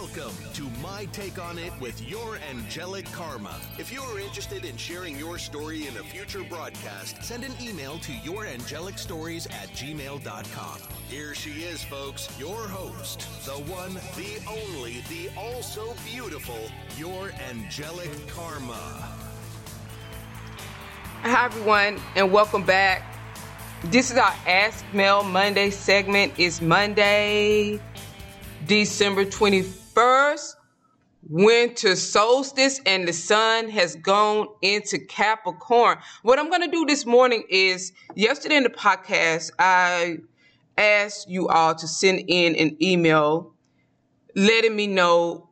Welcome to My Take on It with your angelic karma. If you're interested in sharing your story in a future broadcast, send an email to yourangelic.stories at gmail.com. Here she is, folks, your host, the one, the only, the also beautiful, your angelic karma. Hi, everyone, and welcome back. This is our Ask Mel Monday segment. It's Monday, December 21st, winter solstice, and the sun has gone into Capricorn. What I'm going to do this morning is yesterday in the podcast, I asked you all to send in an email letting me know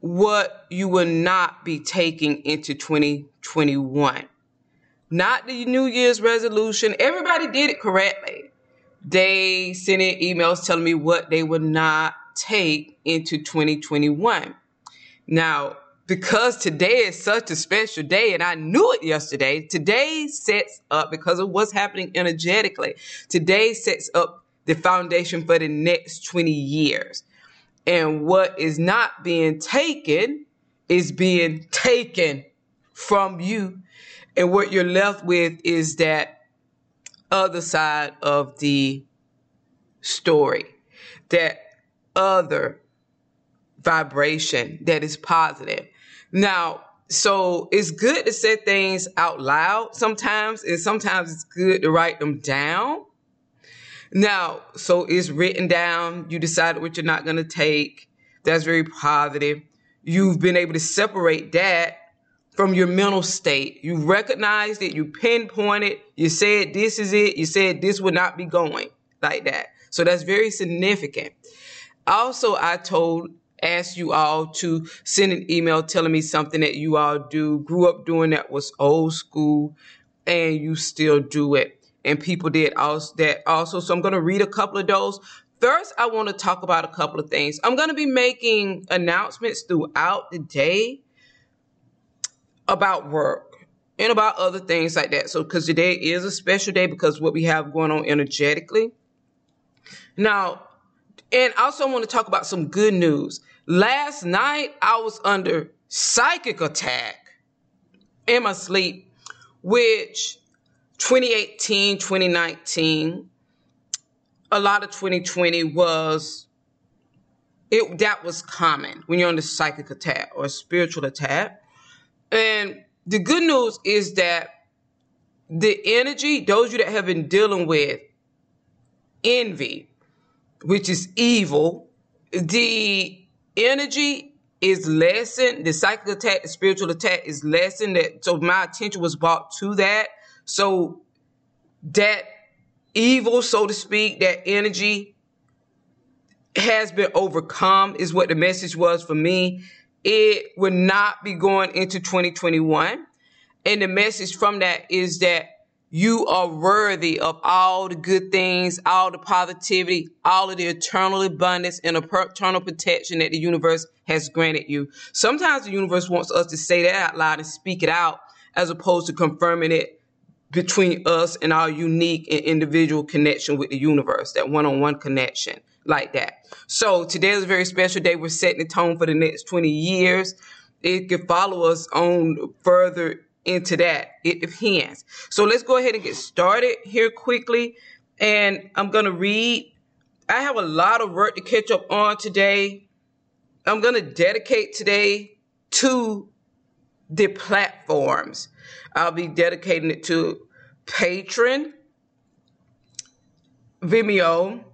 what you will not be taking into 2021. Not the New Year's resolution. Everybody did it correctly. They sent in emails telling me what they would not take into 2021. Now, because today is such a special day, and I knew it yesterday, today sets up, because of what's happening energetically, today sets up the foundation for the next 20 years. And what is not being taken is being taken from you. And what you're left with is that other side of the story, that other vibration that is positive. Now, so it's good to say things out loud sometimes, and sometimes it's good to write them down. Now, so it's written down. You decided what you're not going to take. That's very positive. You've been able to separate that from your mental state. You recognized it. You pinpointed. You said this is it. You said this would not be going like that. So that's very significant. Also, I told, asked you all to send an email telling me something that you all do, grew up doing that was old school, and you still do it. And people did also that also. So I'm going to read a couple of those. First, I want to talk about a couple of things. I'm going to be making announcements throughout the day about work and about other things like that. So, because today is a special day because what we have going on energetically. Now, and also I want to talk about some good news. Last night I was under psychic attack in my sleep, which 2018, 2019, a lot of 2020 was it that was common when you're under psychic attack or spiritual attack. And the good news is that the energy, those you that have been dealing with envy, which is evil, the energy is lessened. The psychic attack, the spiritual attack is lessened. That so my attention was brought to that. So that evil, so to speak, that energy has been overcome is what the message was for me. It would not be going into 2021. And the message from that is that you are worthy of all the good things, all the positivity, all of the eternal abundance and eternal protection that the universe has granted you. Sometimes the universe wants us to say that out loud and speak it out as opposed to confirming it between us and our unique and individual connection with the universe, that one on one connection like that. So today is a very special day. We're setting the tone for the next 20 years. It could follow us on further into that. It depends. So let's go ahead and get started here quickly. And I'm going to read. I have a lot of work to catch up on today. I'm going to dedicate today to the platforms. I'll be dedicating it to Patreon, Vimeo.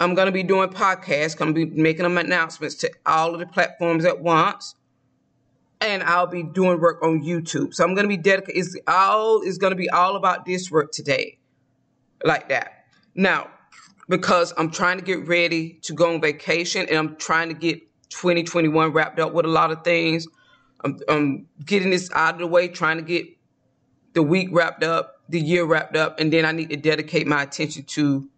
I'm going to be doing podcasts. Going to be making them announcements to all of the platforms at once and I'll be doing work on YouTube. So I'm going to be dedicated. It's all is going to be all about this work today, like that. Now, because I'm trying to get ready to go on vacation, and I'm trying to get 2021 wrapped up with a lot of things. I'm, I'm getting this out of the way, trying to get the week wrapped up, the year wrapped up, and then I need to dedicate my attention to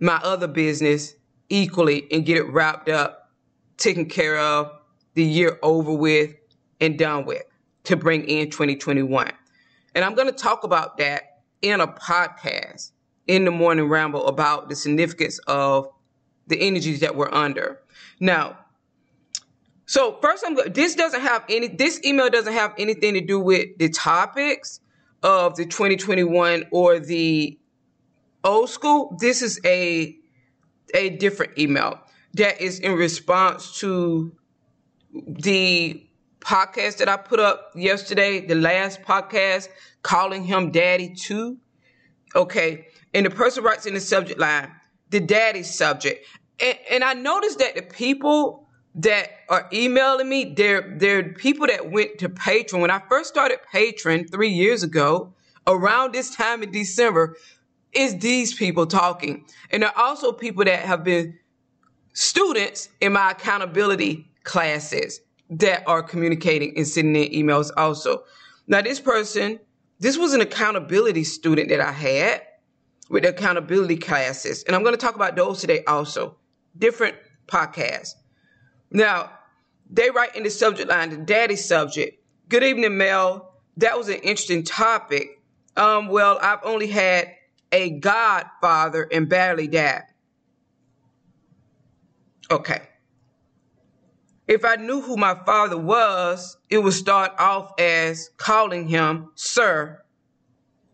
my other business equally and get it wrapped up, taken care of, the year over with, and done with to bring in 2021. And I'm going to talk about that in a podcast in the morning ramble about the significance of the energies that we're under. Now, so first, I'm this doesn't have any. This email doesn't have anything to do with the topics of the 2021 or the old school. This is a a different email that is in response to the podcast that I put up yesterday, the last podcast, calling him daddy too. Okay. And the person writes in the subject line, the daddy subject. And, and I noticed that the people that are emailing me, they're, they're people that went to Patreon. When I first started Patreon three years ago, around this time in December, is these people talking. And there are also people that have been students in my accountability classes that are communicating and sending in emails also. Now, this person, this was an accountability student that I had with accountability classes. And I'm going to talk about those today also. Different podcasts. Now, they write in the subject line, the daddy subject. Good evening, Mel. That was an interesting topic. Um, well, I've only had a godfather and barely dad. Okay. If I knew who my father was, it would start off as calling him sir,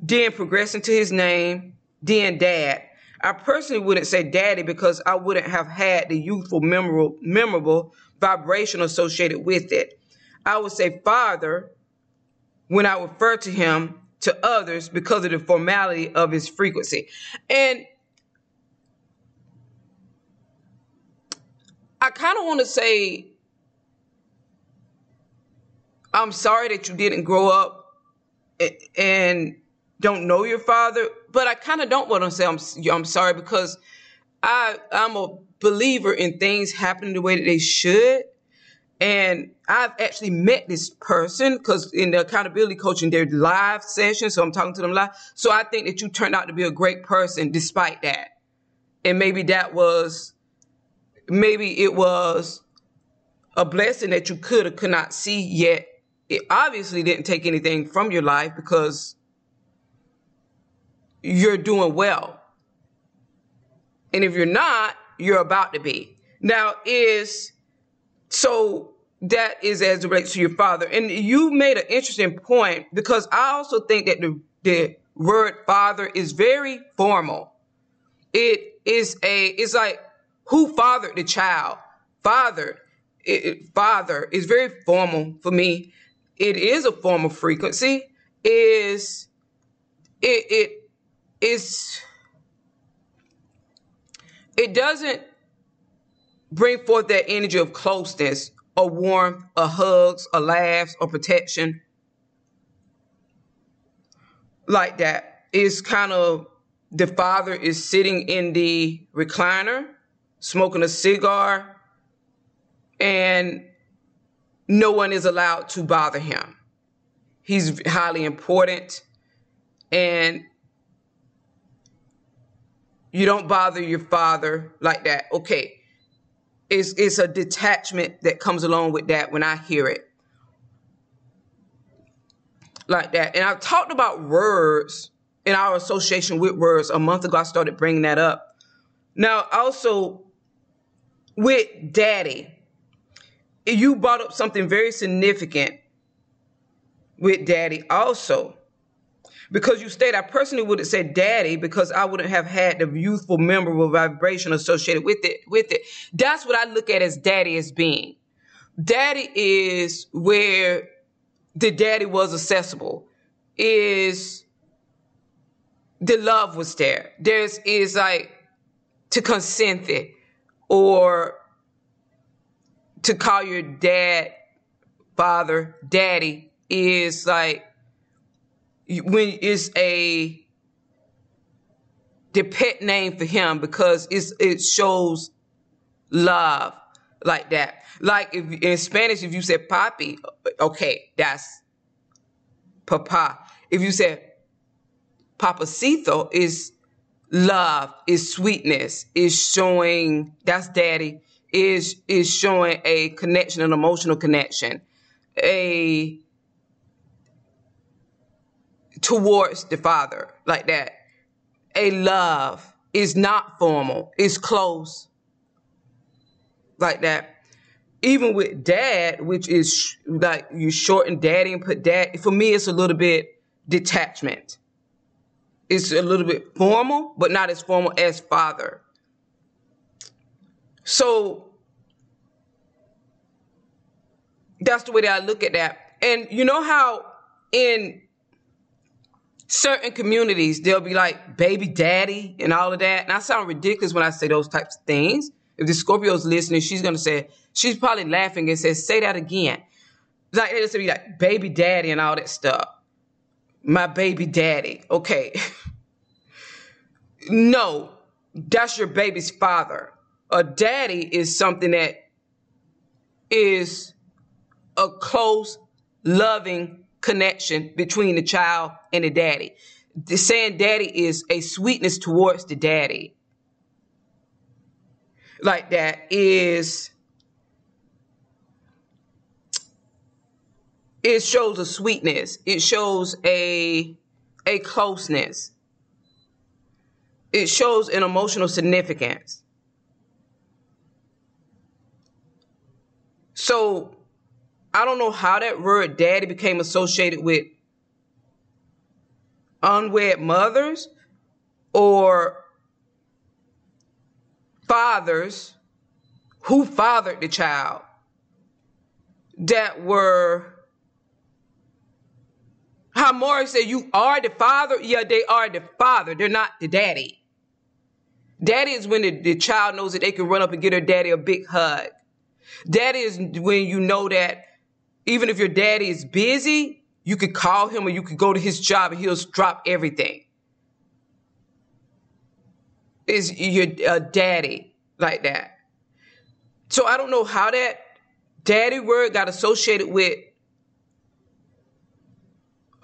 then progressing to his name, then dad. I personally wouldn't say daddy because I wouldn't have had the youthful, memorable, memorable vibration associated with it. I would say father when I refer to him to others because of the formality of his frequency. And I kind of want to say, I'm sorry that you didn't grow up and don't know your father, but I kind of don't want to say I'm, I'm sorry because I, I'm a believer in things happening the way that they should. And I've actually met this person because in the accountability coaching, they're live sessions. So I'm talking to them live. So I think that you turned out to be a great person despite that. And maybe that was, maybe it was a blessing that you could or could not see yet. It obviously didn't take anything from your life because you're doing well. And if you're not, you're about to be. Now is, so that is as it relates to your father. And you made an interesting point because I also think that the, the word father is very formal. It is a, it's like who fathered the child? Father, it, father is very formal for me. It is a form of frequency. Is it, it is it doesn't bring forth that energy of closeness or warmth or hugs or laughs or protection like that. It's kind of the father is sitting in the recliner smoking a cigar and no one is allowed to bother him. He's highly important and you don't bother your father like that. Okay. It's, it's a detachment that comes along with that when I hear it. Like that. And I've talked about words in our association with words. A month ago, I started bringing that up. Now, also with daddy, you brought up something very significant with daddy also because you state I personally would have said daddy because I wouldn't have had the youthful memorable vibration associated with it with it. That's what I look at as daddy as being. Daddy is where the daddy was accessible. Is the love was there. There's is like to consent it or to call your dad father daddy is like when it's a the pet name for him because it's it shows love like that. Like if in Spanish, if you said papi, okay, that's papa. If you said papacito, is love, is sweetness, is showing that's daddy, is is showing a connection, an emotional connection, a towards the father like that. A love is not formal, it's close, like that. Even with dad, which is sh- like you shorten daddy and put dad, for me, it's a little bit detachment. It's a little bit formal, but not as formal as father. So that's the way that I look at that. And you know how in certain communities they'll be like baby daddy and all of that. And I sound ridiculous when I say those types of things. If the Scorpio's listening, she's gonna say she's probably laughing and says, "Say that again." Like it's to be like baby daddy and all that stuff. My baby daddy. Okay. no, that's your baby's father. A daddy is something that is a close, loving connection between the child and the daddy. The saying daddy is a sweetness towards the daddy. Like that is it shows a sweetness. It shows a a closeness. It shows an emotional significance. So I don't know how that word daddy became associated with unwed mothers or fathers who fathered the child that were how Morris said you are the father. Yeah they are the father. They're not the daddy. Daddy is when the, the child knows that they can run up and get her daddy a big hug daddy is when you know that even if your daddy is busy, you could call him or you could go to his job and he'll drop everything. Is your uh, daddy like that? So I don't know how that daddy word got associated with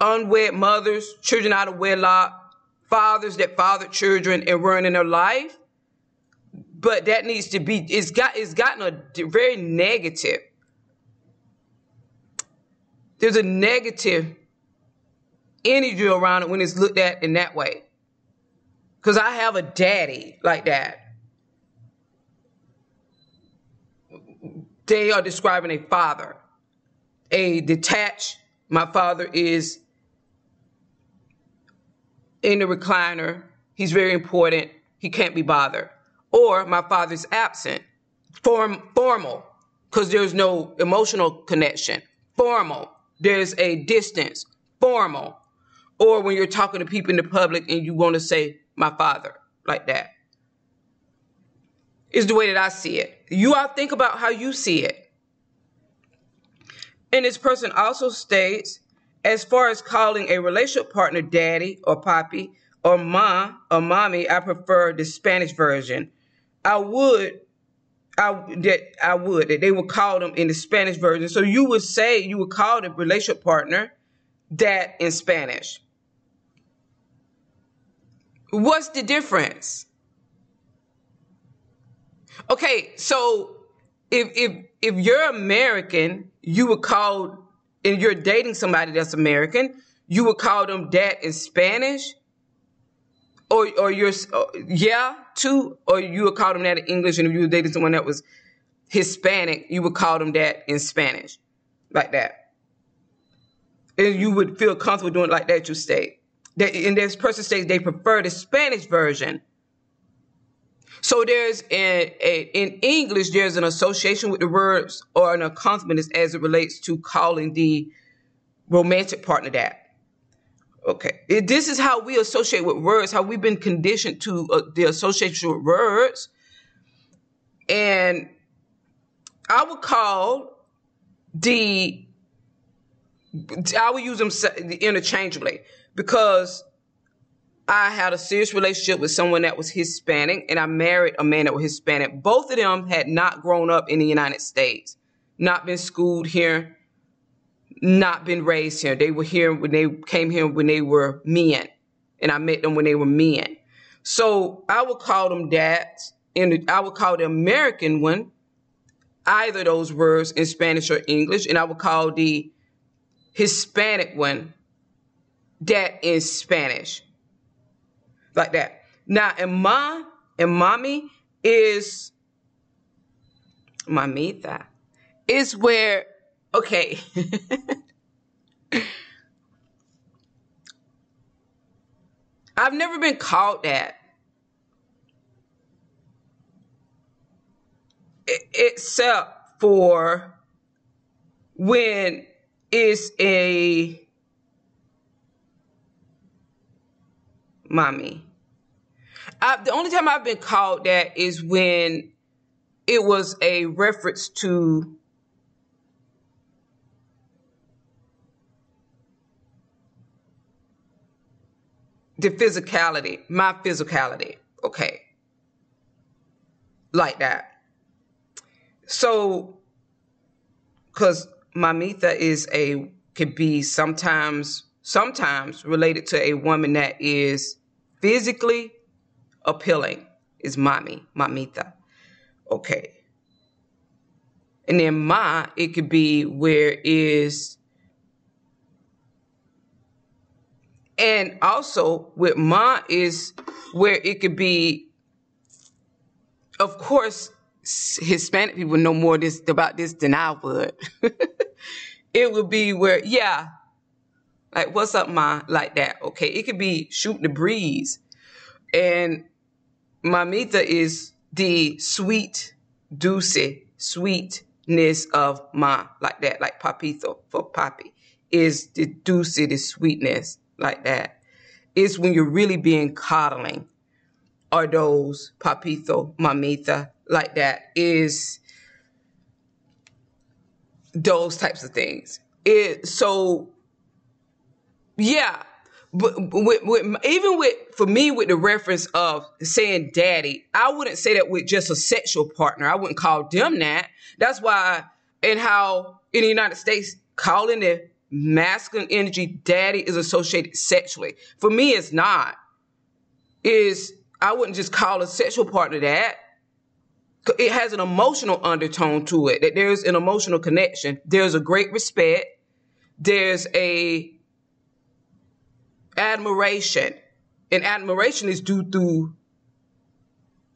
unwed mothers, children out of wedlock, fathers that fathered children and weren't in their life. But that needs to be, it's got, it's gotten a very negative there's a negative energy around it when it's looked at in that way. Because I have a daddy like that. They are describing a father, a detached. My father is in the recliner. He's very important. He can't be bothered. Or my father's absent. Form, formal, because there's no emotional connection. Formal there's a distance, formal, or when you're talking to people in the public and you want to say, my father, like that. Is the way that I see it. You all think about how you see it. And this person also states, as far as calling a relationship partner daddy or poppy or ma or mommy, I prefer the Spanish version. I would I that I would that they would call them in the Spanish version. So you would say you would call the relationship partner that in Spanish. What's the difference? Okay, so if if if you're American, you would call and you're dating somebody that's American, you would call them that in Spanish or or you're uh, yeah too, or you would call them that in English, and if you were dating someone that was Hispanic, you would call them that in Spanish, like that, and you would feel comfortable doing it like that. You state that, and this person states they prefer the Spanish version. So there's a, in English there's an association with the words or an accompaniment as it relates to calling the romantic partner that. Okay. This is how we associate with words, how we've been conditioned to uh, the association with words. And I would call the, I would use them interchangeably because I had a serious relationship with someone that was Hispanic and I married a man that was Hispanic. Both of them had not grown up in the United States, not been schooled here, not been raised here. They were here when they came here when they were men, and I met them when they were men. So I would call them dads, and I would call the American one either those words in Spanish or English, and I would call the Hispanic one dad in Spanish, like that. Now, and mommy is mamita is where okay. I've never been called that. Except for when it's a mommy. I, the only time I've been called that is when it was a reference to the physicality, my physicality. Okay. Like that. So, because mamita is a, could be sometimes, sometimes related to a woman that is physically appealing, is mommy, mamita. Okay. And then ma, it could be where is And also with Ma is where it could be, of course, Hispanic people know more this about this than I would. it would be where, yeah, like what's up, Ma? Like that. Okay. It could be shooting the breeze. And Mamita is the sweet, dulce, sweetness of Ma, like that, like papito for papi, is the dulce, the sweetness like that. It's when you're really being coddling or those papito, mamita, like that is those types of things. It so yeah, but with, with, even with for me with the reference of saying daddy, I wouldn't say that with just a sexual partner. I wouldn't call them that. That's why and how in the United States calling it masculine energy daddy is associated sexually. For me, it's not. Is I wouldn't just call a sexual partner that. It has an emotional undertone to it, that there's an emotional connection. There's a great respect. There's a admiration. And admiration is due through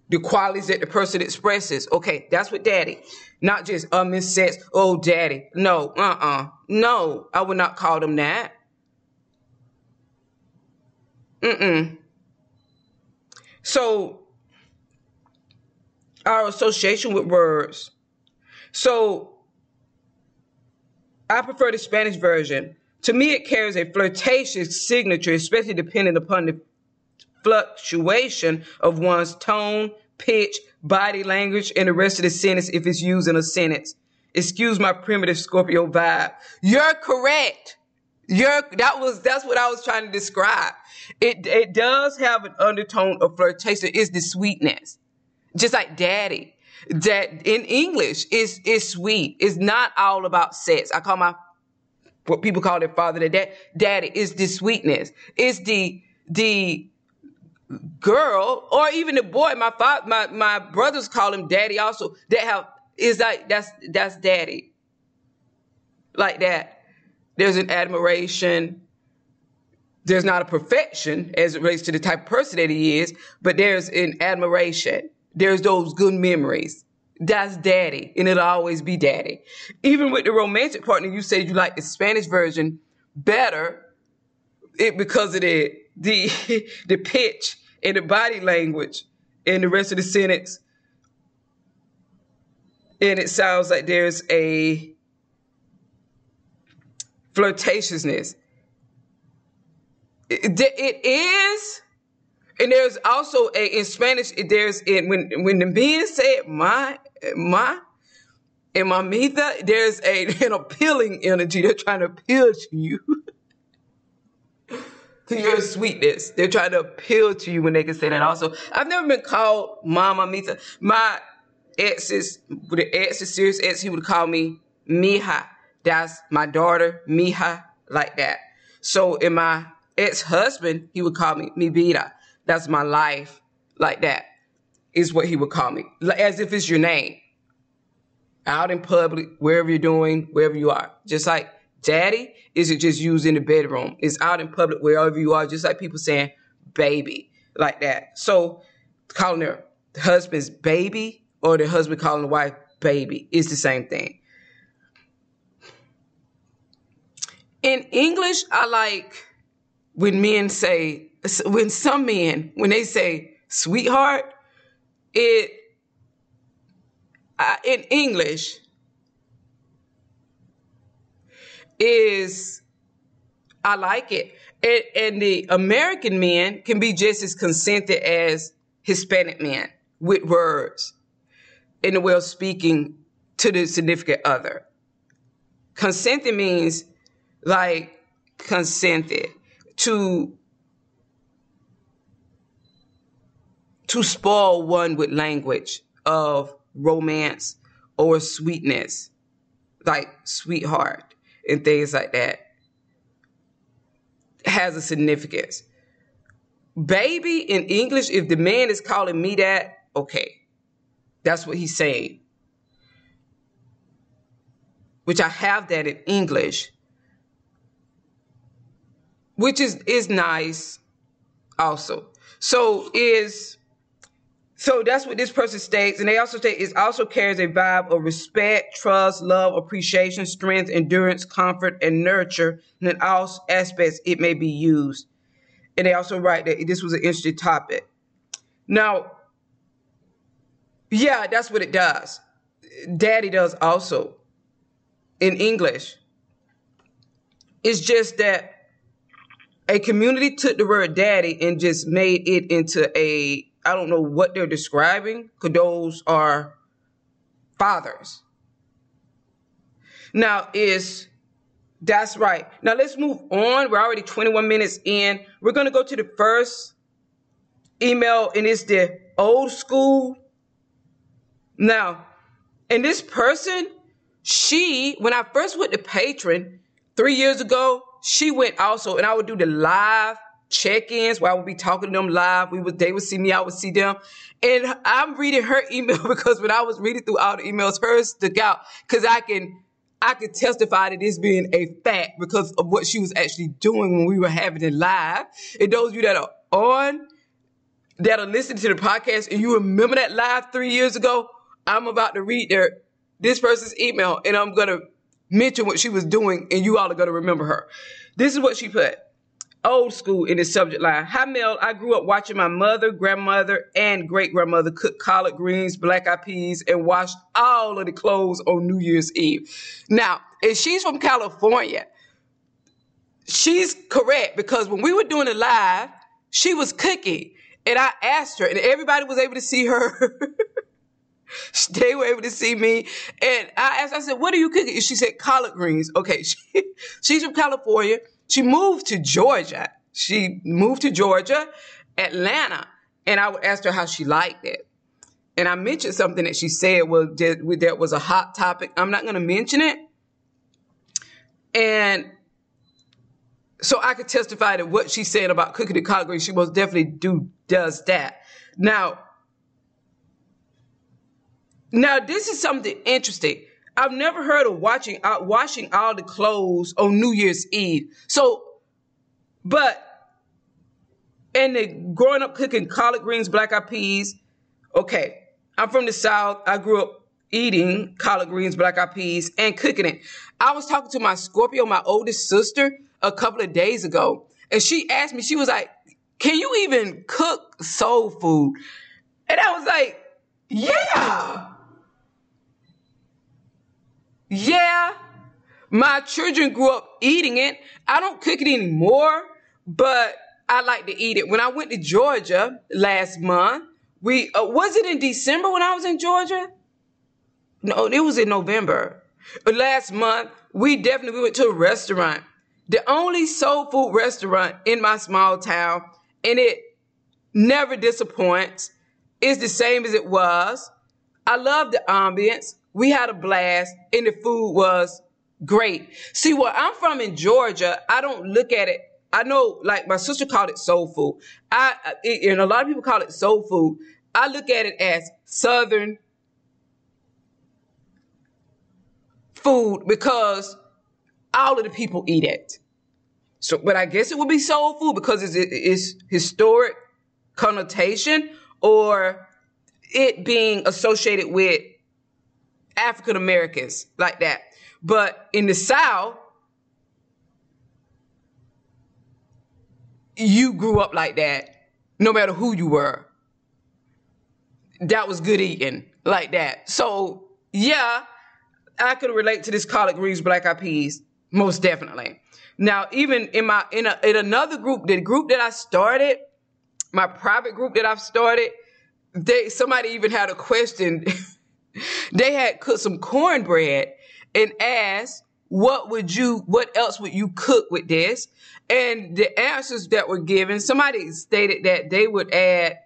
the qualities that the person expresses. Okay, that's what daddy. Not just um in sex, oh daddy. No, uh-uh. No, I would not call them that. Mm-mm. So our association with words. So I prefer the Spanish version. To me, it carries a flirtatious signature, especially depending upon the fluctuation of one's tone, pitch, body language, and the rest of the sentence if it's used in a sentence. Excuse my primitive Scorpio vibe. You're correct. You're, that was, that's what I was trying to describe. It, it does have an undertone of flirtation. It's the sweetness. Just like daddy. That in English is, is sweet. It's not all about sex. I call my, what people call their father the dad. Daddy is the sweetness. It's the, the girl or even the boy. My father, my, my brothers call him daddy also. That have is like that's that's daddy. Like that. There's an admiration. There's not a perfection as it relates to the type of person that he is, but there's an admiration. There's those good memories. That's daddy, and it'll always be daddy. Even with the romantic partner, you said you like the Spanish version better, it because of the the the pitch and the body language in the rest of the sentence and it sounds like there's a flirtatiousness. It, it is, and there's also a in Spanish. There's in when when the men say my my and mamita, there's a an appealing energy. They're trying to appeal to you. to your sweetness. They're trying to appeal to you when they can say that also. I've never been called mama mita. My exes, the exes, serious ex, he would call me Mija. That's my daughter, Mija, like that. So in my ex-husband, he would call me Mi Vida. That's my life, like that, is what he would call me. As if it's your name. Out in public, wherever you're doing, wherever you are. Just like daddy isn't just used in the bedroom. It's out in public, wherever you are, just like people saying baby, like that. So calling their husband's baby or the husband calling the wife baby. is the same thing. In English, I like when men say, when some men, when they say sweetheart, it, in English, is, I like it. And, and the American men can be just as consented as Hispanic men with words in the way of speaking to the significant other. Consented means like consented to to spoil one with language of romance or sweetness, like sweetheart and things like that, has a significance. Baby in English, if the man is calling me that, okay, that's what he's saying. Which I have that in English, which is is nice also. So is so that's what this person states, and they also state it also carries a vibe of respect, trust, love, appreciation, strength, endurance, comfort, and nurture, and in all aspects it may be used. And they also write that this was an interesting topic. Now, yeah, that's what it does. Daddy does also in English. It's just that a community took the word daddy and just made it into a I don't know what they're describing because those are fathers. Now is that's right. Now let's move on. We're already 21 minutes in. We're gonna go to the first email, and it's the old school. Now, and this person, she, when I first went to Patreon three years ago, she went also, and I would do the live check-ins where I would be talking to them live. We would they would see me, I would see them. And I'm reading her email because when I was reading through all the emails, hers stuck out because I can I could testify to this being a fact because of what she was actually doing when we were having it live. And those of you that are on, that are listening to the podcast, and you remember that live three years ago, I'm about to read their this person's email, and I'm gonna mention what she was doing, and you all are gonna remember her. This is what she put old school in the subject line. Hi, Mel. I grew up watching my mother, grandmother, and great grandmother cook collard greens, black eyed peas, and wash all of the clothes on New Year's Eve. Now, if she's from California, she's correct because when we were doing it live, she was cooking. And I asked her, and everybody was able to see her. they were able to see me. And I asked, I said, what are you cooking? And she said, collard greens. Okay. She, she's from California. She moved to Georgia. She moved to Georgia, Atlanta, and I asked her how she liked it. And I mentioned something that she said was that was a hot topic. I'm not going to mention it. And so I could testify that what she said about cooking the collard greens, she most definitely do does that. Now, now this is something interesting. I've never heard of watching uh, washing all the clothes on New Year's Eve. So, but and the growing up cooking collard greens, black eyed peas. Okay, I'm from the South. I grew up eating collard greens, black eyed peas, and cooking it. I was talking to my Scorpio, my oldest sister, a couple of days ago, and she asked me, she was like, Can you even cook soul food? And I was like, Yeah. Yeah, my children grew up eating it. I don't cook it anymore, but I like to eat it. When I went to Georgia last month, we uh, was it in December when I was in Georgia? No, it was in November. Last month, we definitely we went to a restaurant, the only soul food restaurant in my small town, and it never disappoints. It's the same as it was. I love the ambience. We had a blast and the food was great. See, where I'm from in Georgia, I don't look at it. I know, like my sister called it soul food. I, and a lot of people call it soul food. I look at it as Southern food because all of the people eat it. So, but I guess it would be soul food because it's, it's historic connotation or it being associated with African Americans like that. But in the South, you grew up like that, no matter who you were. That was good eating like that. So yeah, I could relate to this collard greens, black eyed peas, most definitely. Now, even in my in, a, in another group, the group that I started, my private group that I've started, they somebody even had a question. they had cooked some cornbread and asked, "What would you? What else would you cook with this?" And the answers that were given, somebody stated that they would add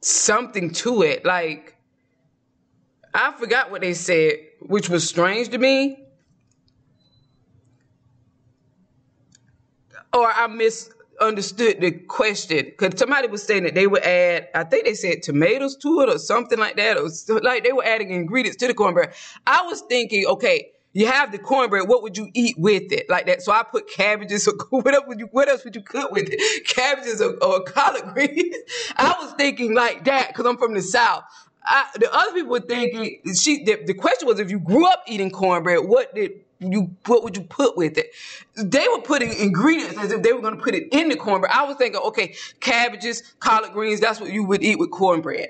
something to it, like I forgot what they said, which was strange to me. Or I misunderstood the question because somebody was saying that they would add, I think they said tomatoes to it or something like that, or like they were adding ingredients to the cornbread. I was thinking, okay, you have the cornbread. What would you eat with it? Like that. So I put cabbages or what else would you, what else would you cook with it? Cabbages or, or collard greens. I was thinking like that because I'm from the South. I, the other people were thinking she. The, the question was if you grew up eating cornbread, what did you what would you put with it? They were putting ingredients as if they were going to put it in the cornbread. I was thinking, okay, cabbages, collard greens, that's what you would eat with cornbread.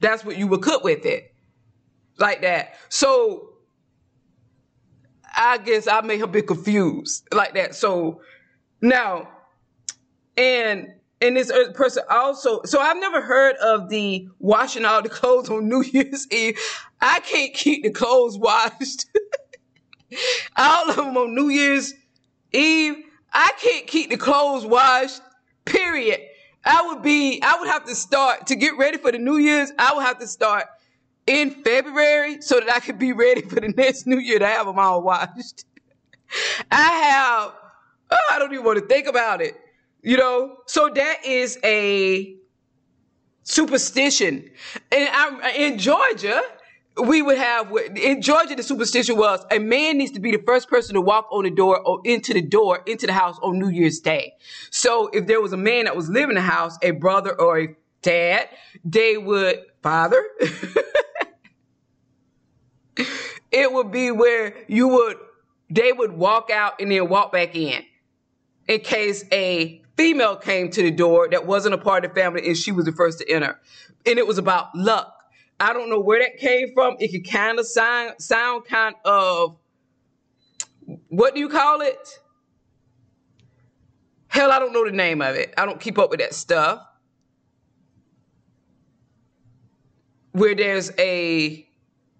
That's what you would cook with it. Like that. So I guess I may have been confused like that. So now, and and this person also, so I've never heard of the washing all the clothes on New Year's Eve. I can't keep the clothes washed. all of them on New Year's Eve. I can't keep the clothes washed, period. I would be, I would have to start to get ready for the New Year's. I would have to start in February so that I could be ready for the next New Year to have them all washed. I have, oh, I don't even want to think about it. You know, so that is a superstition. And I'm in Georgia, we would have in Georgia the superstition was a man needs to be the first person to walk on the door or into the door into the house on New Year's Day. So if there was a man that was living in the house, a brother or a dad, they would father. it would be where you would they would walk out and then walk back in in case a female came to the door that wasn't a part of the family and she was the first to enter. And it was about luck. I don't know where that came from. It could kind of sound, sound kind of, what do you call it? Hell, I don't know the name of it. I don't keep up with that stuff. Where there's a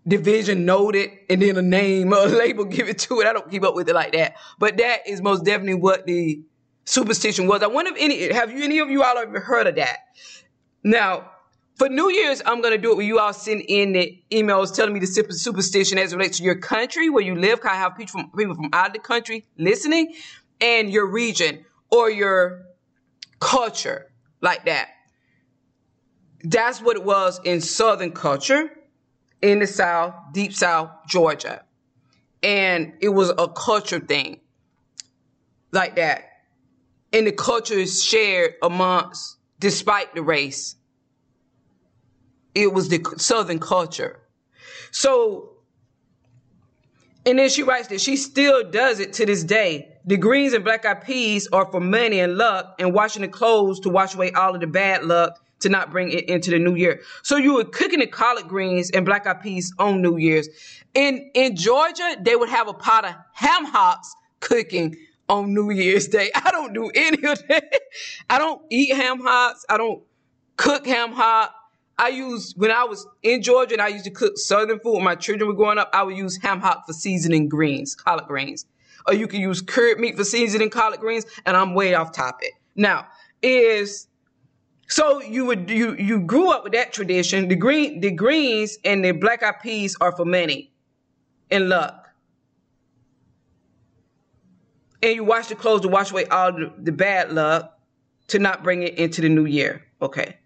division noted and then a name or a label give it to it. I don't keep up with it like that. But that is most definitely what the superstition was. I wonder if any, have you, any of you all ever heard of that? Now, for New Year's, I'm going to do it where you all send in the emails telling me the superstition as it relates to your country, where you live. I have people from, people from out of the country listening? And your region or your culture like that. That's what it was in Southern culture in the South, deep South, Georgia. And it was a culture thing like that and the culture is shared amongst, despite the race. It was the Southern culture. So, and then she writes that she still does it to this day. The greens and black eyed peas are for money and luck, and washing the clothes to wash away all of the bad luck to not bring it into the new year. So you were cooking the collard greens and black eyed peas on New Year's. In in Georgia, they would have a pot of ham hocks cooking on New Year's Day. I don't do any of that. I don't eat ham hocks. I don't cook ham hock. I used when I was in Georgia and I used to cook southern food when my children were growing up, I would use ham hock for seasoning greens, collard greens. Or you can use curd meat for seasoning collard greens, and I'm way off topic. Now, is so you would you you grew up with that tradition. The green the greens and the black eyed peas are for money and luck and you wash the clothes to wash away all the, the bad luck to not bring it into the new year. Okay.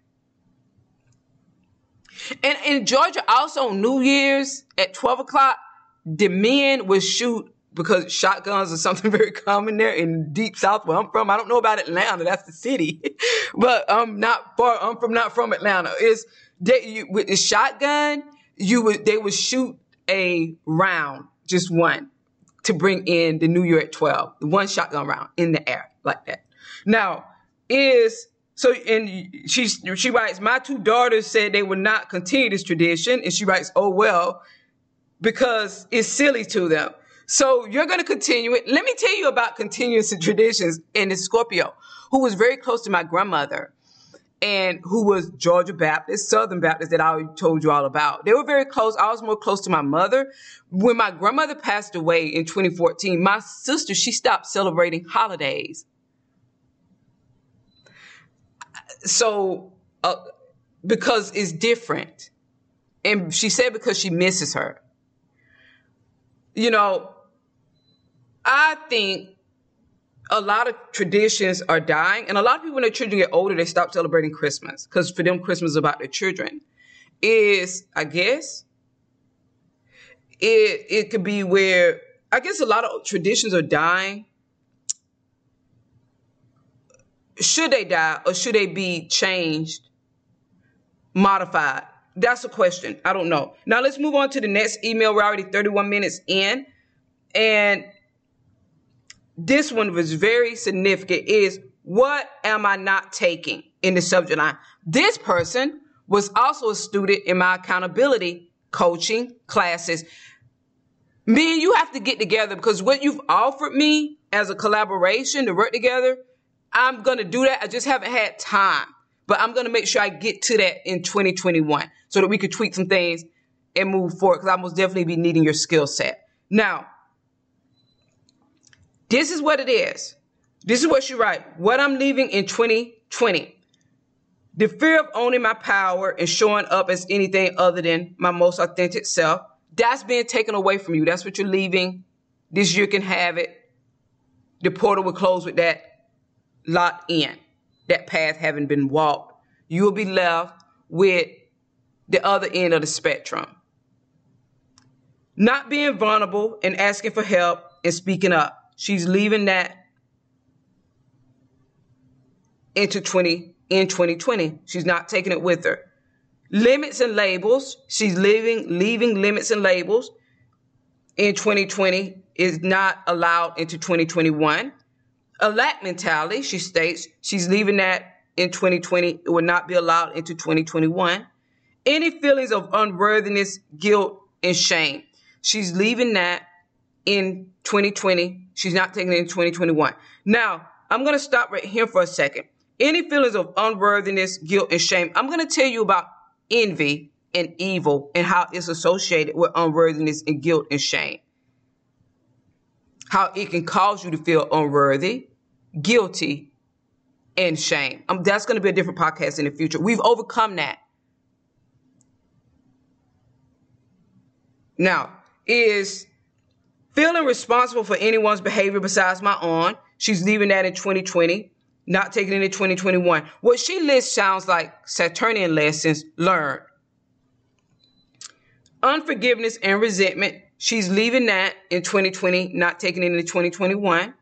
And in Georgia, also New Year's at 12 o'clock, the men would shoot because shotguns are something very common there in deep south where I'm from. I don't know about Atlanta, that's the city. but I'm not far I'm from not from Atlanta. Is they, you, with the shotgun, you would they would shoot a round, just one, to bring in the New Year at 12, one shotgun round in the air like that. Now, is so and she she writes, my two daughters said they would not continue this tradition, and she writes, oh well, because it's silly to them. So you're going to continue it. Let me tell you about continuous traditions in the Scorpio, who was very close to my grandmother and who was Georgia Baptist, Southern Baptist that I told you all about. They were very close. I was more close to my mother. When my grandmother passed away in 2014, my sister, she stopped celebrating holidays. So, uh, because it's different. And she said because she misses her. You know, I think a lot of traditions are dying, and a lot of people when their children get older, they stop celebrating Christmas because for them, Christmas is about their children. Is I guess it it could be where I guess a lot of traditions are dying. Should they die or should they be changed, modified? That's a question. I don't know. Now let's move on to the next email. We're already 31 minutes in. And this one was very significant is what am I not taking in the subject line? This person was also a student in my accountability coaching classes. Me and you have to get together because what you've offered me as a collaboration to work together, I'm going to do that. I just haven't had time, but I'm going to make sure I get to that in 2021 so that we could tweak some things and move forward because I most definitely be needing your skill set. Now, this is what it is. This is what you write. What I'm leaving in 2020. The fear of owning my power and showing up as anything other than my most authentic self. That's being taken away from you. That's what you're leaving. This year can have it. The portal will close with that locked in. That path having been walked. You will be left with the other end of the spectrum. Not being vulnerable and asking for help and speaking up. She's leaving that into 20 in 2020. She's not taking it with her. Limits and labels. She's leaving leaving limits and labels in 2020 is not allowed into 2021. A lack mentality, she states, she's leaving that in 2020. It will not be allowed into 2021. Any feelings of unworthiness, guilt, and shame. She's leaving that in 2020. She's not taking it in 2021. Now, I'm going to stop right here for a second. Any feelings of unworthiness, guilt, and shame, I'm going to tell you about envy and evil and how it's associated with unworthiness and guilt and shame. How it can cause you to feel unworthy, guilty, and shame. Um, that's going to be a different podcast in the future. We've overcome that. Now, is Feeling responsible for anyone's behavior besides my own. She's leaving that in 2020, not taking it in 2021. What she lists sounds like Saturnian lessons learned. Unforgiveness and resentment. She's leaving that in 2020, not taking it into 2021.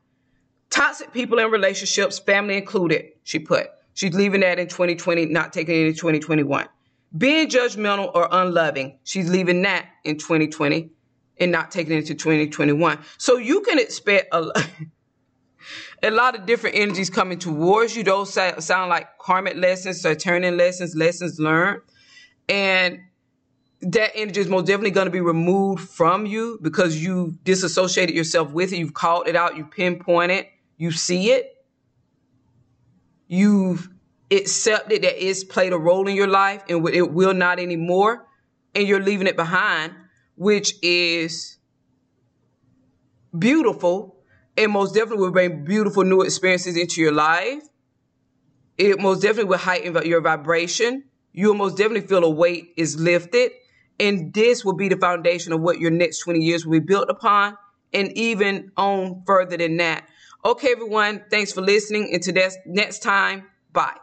Toxic people in relationships, family included, she put. She's leaving that in 2020, not taking it into 2021. Being judgmental or unloving, she's leaving that in 2020, and not taking it into 2021. So you can expect a, a lot of different energies coming towards you. Those sound like karmic lessons, Saturnian lessons, lessons learned. And that energy is most definitely going to be removed from you because you disassociated yourself with it. You've called it out. You pinpoint it. You see it. You've accepted that it's played a role in your life and it will not anymore. And you're leaving it behind which is beautiful and most definitely will bring beautiful new experiences into your life. It most definitely will heighten your vibration. You will most definitely feel a weight is lifted. And this will be the foundation of what your next 20 years will be built upon and even on further than that. Okay, everyone. Thanks for listening. Until next time, bye.